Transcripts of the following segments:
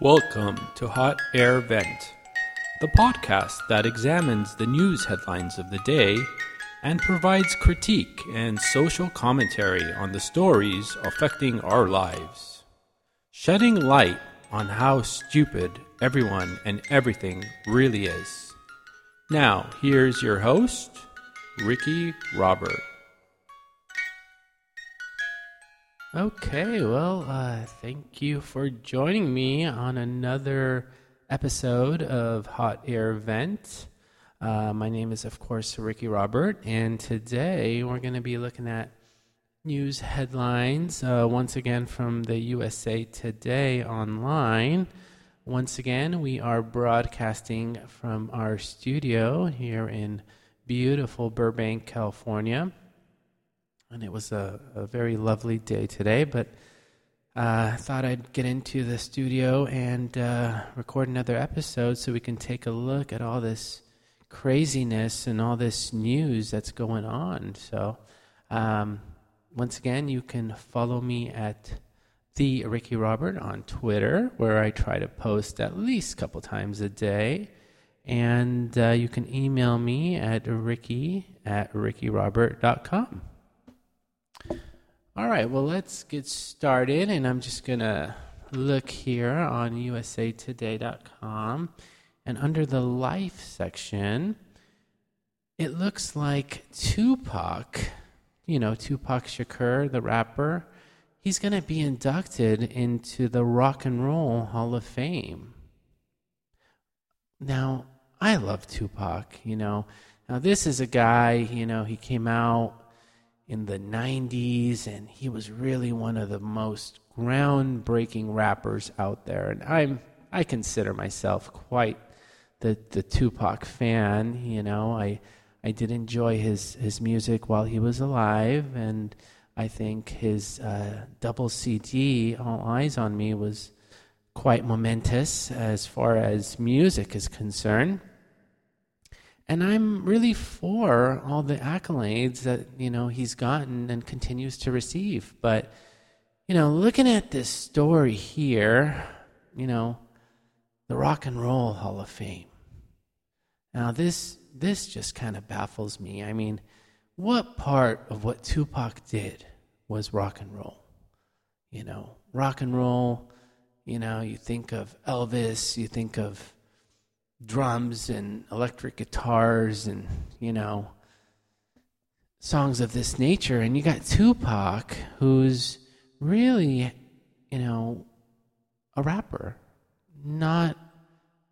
Welcome to Hot Air Vent, the podcast that examines the news headlines of the day and provides critique and social commentary on the stories affecting our lives, shedding light on how stupid everyone and everything really is. Now, here's your host, Ricky Robert. Okay, well, uh, thank you for joining me on another episode of Hot Air Vent. Uh, my name is, of course, Ricky Robert, and today we're going to be looking at news headlines uh, once again from the USA Today online. Once again, we are broadcasting from our studio here in beautiful Burbank, California and it was a, a very lovely day today. But uh, I thought I'd get into the studio and uh, record another episode so we can take a look at all this craziness and all this news that's going on. So, um, once again, you can follow me at the Ricky Robert on Twitter, where I try to post at least a couple times a day. And uh, you can email me at ricky at rickyrobert.com. All right, well, let's get started. And I'm just going to look here on usatoday.com. And under the life section, it looks like Tupac, you know, Tupac Shakur, the rapper, he's going to be inducted into the Rock and Roll Hall of Fame. Now, I love Tupac, you know. Now, this is a guy, you know, he came out in the 90s, and he was really one of the most groundbreaking rappers out there. And I'm I consider myself quite the the Tupac fan. You know, I I did enjoy his his music while he was alive, and I think his uh, double CD, All Eyez on Me, was quite momentous as far as music is concerned. And I'm really for all the accolades that, you know, he's gotten and continues to receive. But, you know, looking at this story here, you know, the Rock and Roll Hall of Fame. Now this this just kind of baffles me. I mean, what part of what Tupac did was rock and roll? You know, rock and roll, you know, you think of Elvis, you think of drums and electric guitars and, you know, songs of this nature. And you got Tupac, who's really, you know, a rapper, not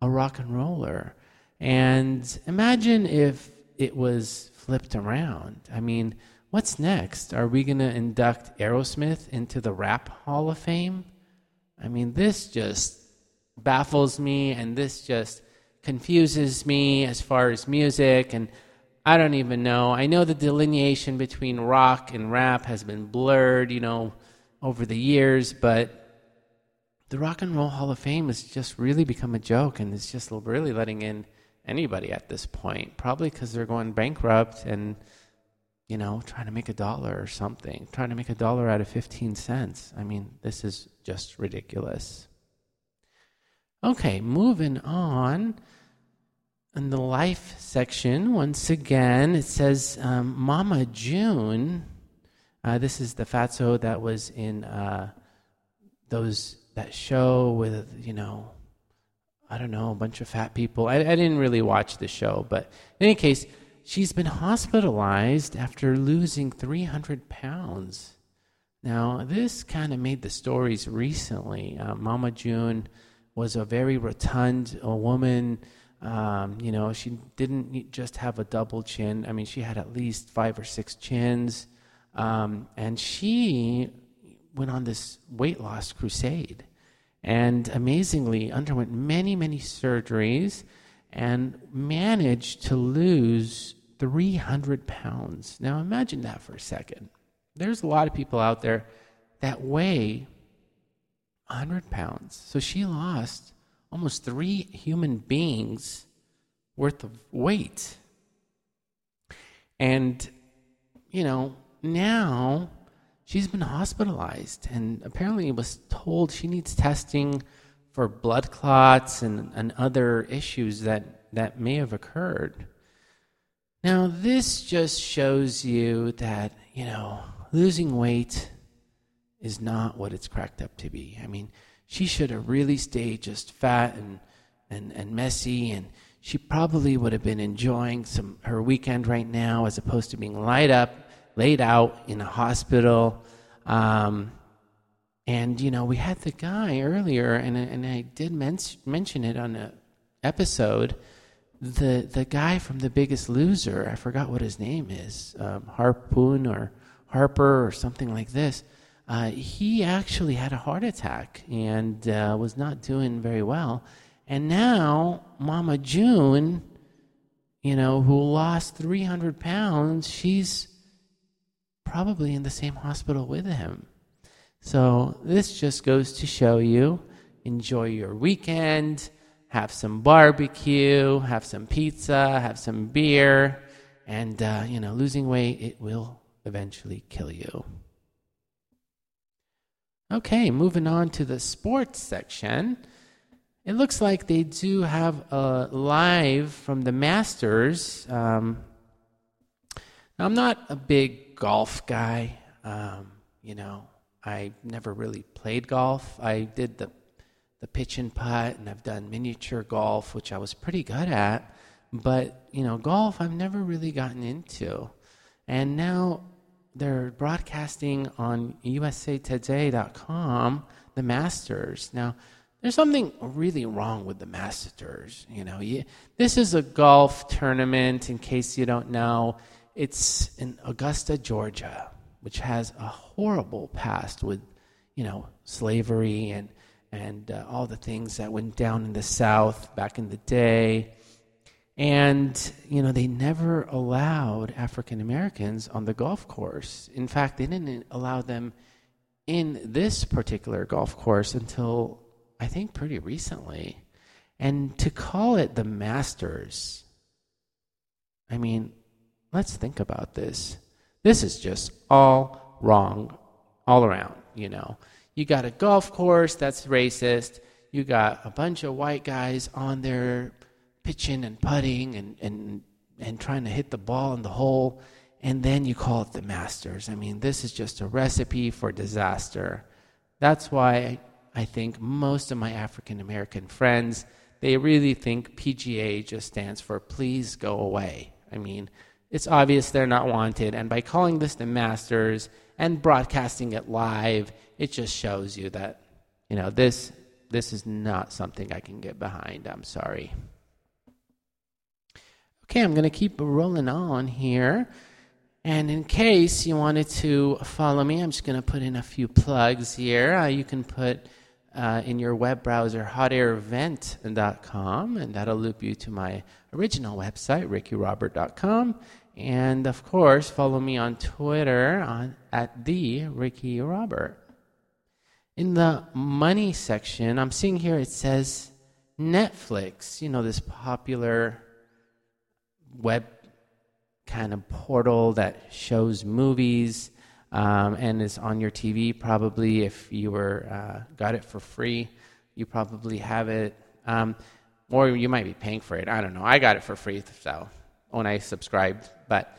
a rock and roller. And imagine if it was flipped around. I mean, what's next? Are we going to induct Aerosmith into the Rap Hall of Fame? I mean, this just baffles me, and this just confuses me as far as music and I don't even know. I know the delineation between rock and rap has been blurred, you know, over the years, but the Rock and Roll Hall of Fame has just really become a joke and it's just really letting in anybody at this point. Probably because they're going bankrupt and, you know, trying to make a dollar or something, trying to make a dollar out of 15 cents. I mean, this is just ridiculous. Okay, moving on. In the life section, once again, it says um, Mama June. Uh, this is the fatso that was in uh, those that show with you know, I don't know, a bunch of fat people. I, I didn't really watch the show, but in any case, she's been hospitalized after losing 300 pounds. Now, this kind of made the stories recently. Uh, Mama June was a very rotund woman um, you know, she didn't just have a double chin. I mean, she had at least five or six chins. Um, and she went on this weight loss crusade and amazingly underwent many, many surgeries and managed to lose 300 pounds. Now, imagine that for a second. There's a lot of people out there that weigh 100 pounds. So she lost almost three human beings worth of weight. And, you know, now she's been hospitalized and apparently was told she needs testing for blood clots and, and other issues that, that may have occurred. Now, this just shows you that, you know, losing weight is not what it's cracked up to be. I mean, she should have really stayed just fat and, and, and messy, and she probably would have been enjoying some her weekend right now as opposed to being laid up, laid out in a hospital. Um, and, you know, we had the guy earlier, and, and I did men- mention it on an episode the the guy from The Biggest Loser, I forgot what his name is, um, Harpoon or Harper or something like this. Uh, he actually had a heart attack and uh, was not doing very well. And now, Mama June, you know, who lost 300 pounds, she's probably in the same hospital with him. So, this just goes to show you enjoy your weekend have some barbecue, have some pizza, have some beer, and uh, you know, losing weight it will eventually kill you. Okay, moving on to the sports section. It looks like they do have a live from the Masters. Um, I'm not a big golf guy. Um, you know, I never really played golf. I did the the pitch and putt, and I've done miniature golf, which I was pretty good at. But, you know, golf I've never really gotten into. And now they're broadcasting on usatoday.com the Masters. Now, there's something really wrong with the Masters. You know, you, this is a golf tournament, in case you don't know. It's in Augusta, Georgia, which has a horrible past with, you know, slavery and and uh, all the things that went down in the South back in the day. And, you know, they never allowed African Americans on the golf course. In fact, they didn't allow them in this particular golf course until I think pretty recently. And to call it the Masters, I mean, let's think about this. This is just all wrong all around, you know. You got a golf course that's racist. You got a bunch of white guys on there pitching and putting and, and, and trying to hit the ball in the hole. And then you call it the Masters. I mean, this is just a recipe for disaster. That's why I think most of my African American friends, they really think PGA just stands for please go away. I mean, it's obvious they're not wanted. And by calling this the Masters and broadcasting it live, it just shows you that, you know, this this is not something I can get behind. I'm sorry. Okay, I'm going to keep rolling on here. And in case you wanted to follow me, I'm just going to put in a few plugs here. Uh, you can put uh, in your web browser hotairvent.com, and that'll loop you to my original website, rickyrobert.com. And of course, follow me on Twitter on, at the Ricky Robert. In the money section, I'm seeing here it says Netflix, you know, this popular web kind of portal that shows movies um, and is on your TV. Probably, if you were uh, got it for free, you probably have it, um, or you might be paying for it. I don't know. I got it for free, so when I subscribed, but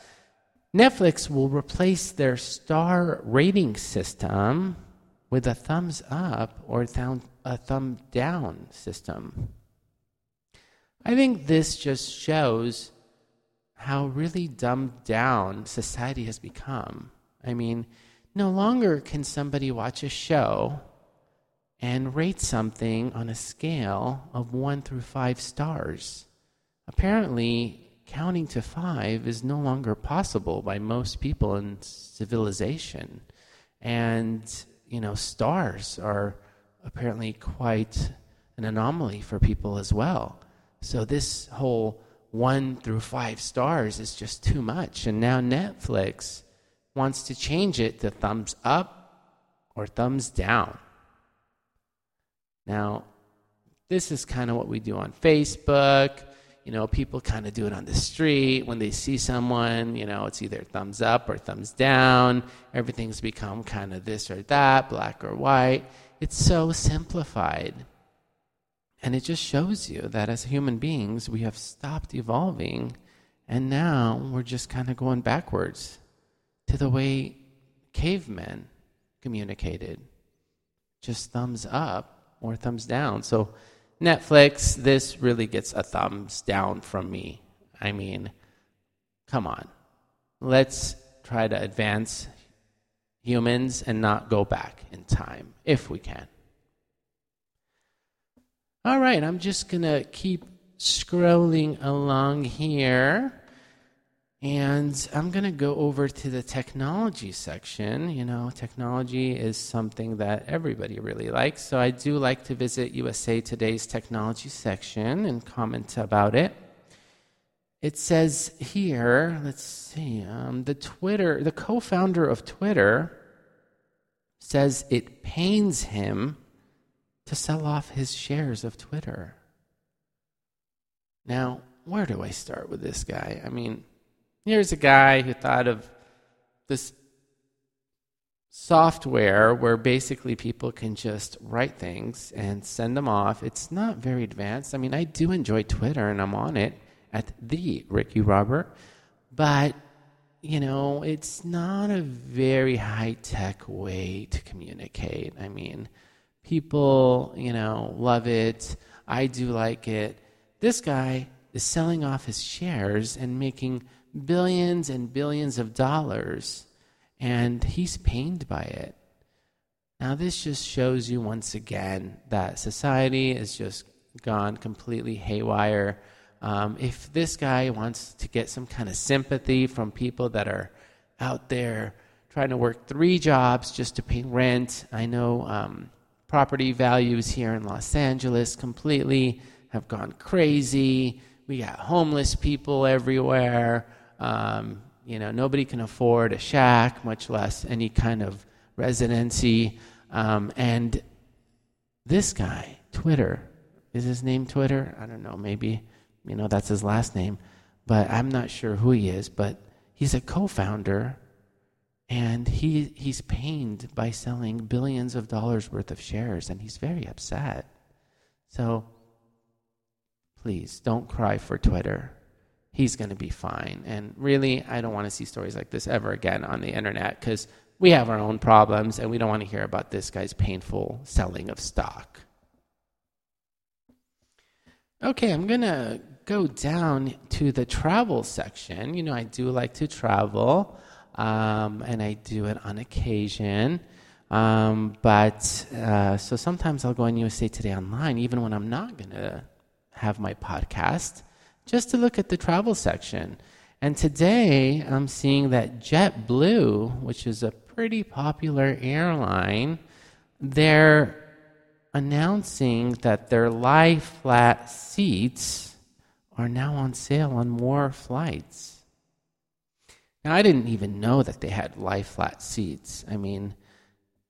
Netflix will replace their star rating system with a thumbs up or a thumb down system. I think this just shows how really dumbed down society has become. I mean, no longer can somebody watch a show and rate something on a scale of one through five stars. Apparently, counting to five is no longer possible by most people in civilization. And you know, stars are apparently quite an anomaly for people as well. So this whole one through five stars is just too much. And now Netflix wants to change it to thumbs up or thumbs down. Now, this is kind of what we do on Facebook you know, people kind of do it on the street. When they see someone, you know, it's either thumbs up or thumbs down. Everything's become kind of this or that, black or white. It's so simplified. And it just shows you that as human beings, we have stopped evolving, and now we're just kind of going backwards to the way cavemen communicated just thumbs up or thumbs down. So, Netflix, this really gets a thumbs down from me. I mean, come on. Let's try to advance humans and not go back in time if we can. All right, I'm just going to keep scrolling along here. And I'm going to go over to the technology section. You know, technology is something that everybody really likes. So I do like to visit USA Today's technology section and comment about it. It says here, let's see, um, the Twitter, the co founder of Twitter says it pains him to sell off his shares of Twitter. Now, where do I start with this guy? I mean, Here's a guy who thought of this software where basically people can just write things and send them off. It's not very advanced. I mean, I do enjoy Twitter and I'm on it at the Ricky Robert, but you know, it's not a very high tech way to communicate. I mean, people, you know, love it. I do like it. This guy is selling off his shares and making billions and billions of dollars, and he's pained by it. Now, this just shows you once again that society has just gone completely haywire. Um, if this guy wants to get some kind of sympathy from people that are out there trying to work three jobs just to pay rent, I know um, property values here in Los Angeles completely have gone crazy. We got homeless people everywhere. Um, you know, nobody can afford a shack, much less any kind of residency. Um, and this guy, Twitter, is his name Twitter? I don't know. Maybe, you know, that's his last name. But I'm not sure who he is. But he's a co founder and he, he's pained by selling billions of dollars worth of shares and he's very upset. So please don't cry for Twitter he's going to be fine. And really, I don't want to see stories like this ever again on the internet because we have our own problems and we don't want to hear about this guy's painful selling of stock. Okay, I'm going to go down to the travel section. You know, I do like to travel, um, and I do it on occasion. Um, but uh, so sometimes I'll go on USA Today Online, even when I'm not going to have my podcast just to look at the travel section. And today I'm seeing that JetBlue, which is a pretty popular airline, they're announcing that their lie flat seats are now on sale on more flights. I didn't even know that they had lie flat seats. I mean,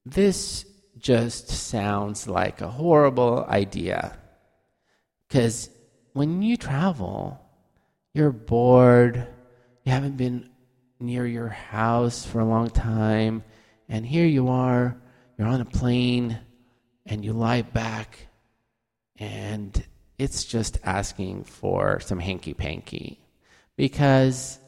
this just sounds like a horrible idea. Because when you travel, you're bored, you haven't been near your house for a long time, and here you are, you're on a plane, and you lie back, and it's just asking for some hanky panky. Because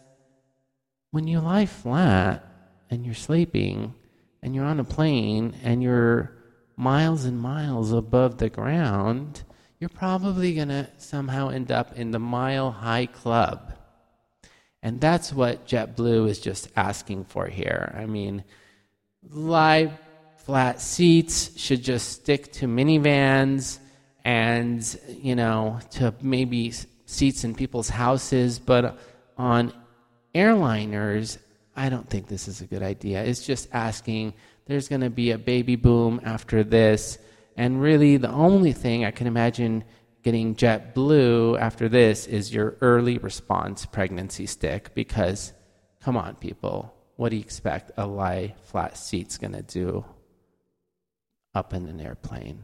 when you lie flat and you're sleeping, and you're on a plane, and you're miles and miles above the ground, you're probably going to somehow end up in the mile high club. And that's what JetBlue is just asking for here. I mean, lie flat seats should just stick to minivans and, you know, to maybe seats in people's houses. But on airliners, I don't think this is a good idea. It's just asking, there's going to be a baby boom after this and really, the only thing I can imagine getting JetBlue after this is your early response pregnancy stick because, come on, people, what do you expect a lie flat seat's going to do up in an airplane?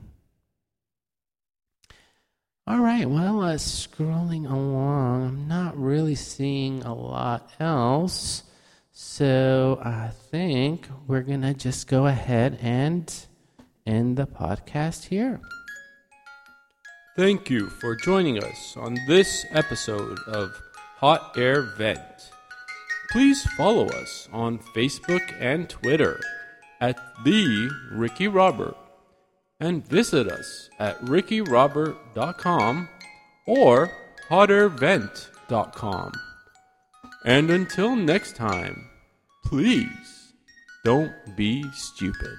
All right, well, uh, scrolling along, I'm not really seeing a lot else. So I think we're going to just go ahead and end the podcast here. Thank you for joining us on this episode of Hot Air Vent. Please follow us on Facebook and Twitter at The Ricky Robert and visit us at rickyrobert.com or hotairvent.com. And until next time, please don't be stupid.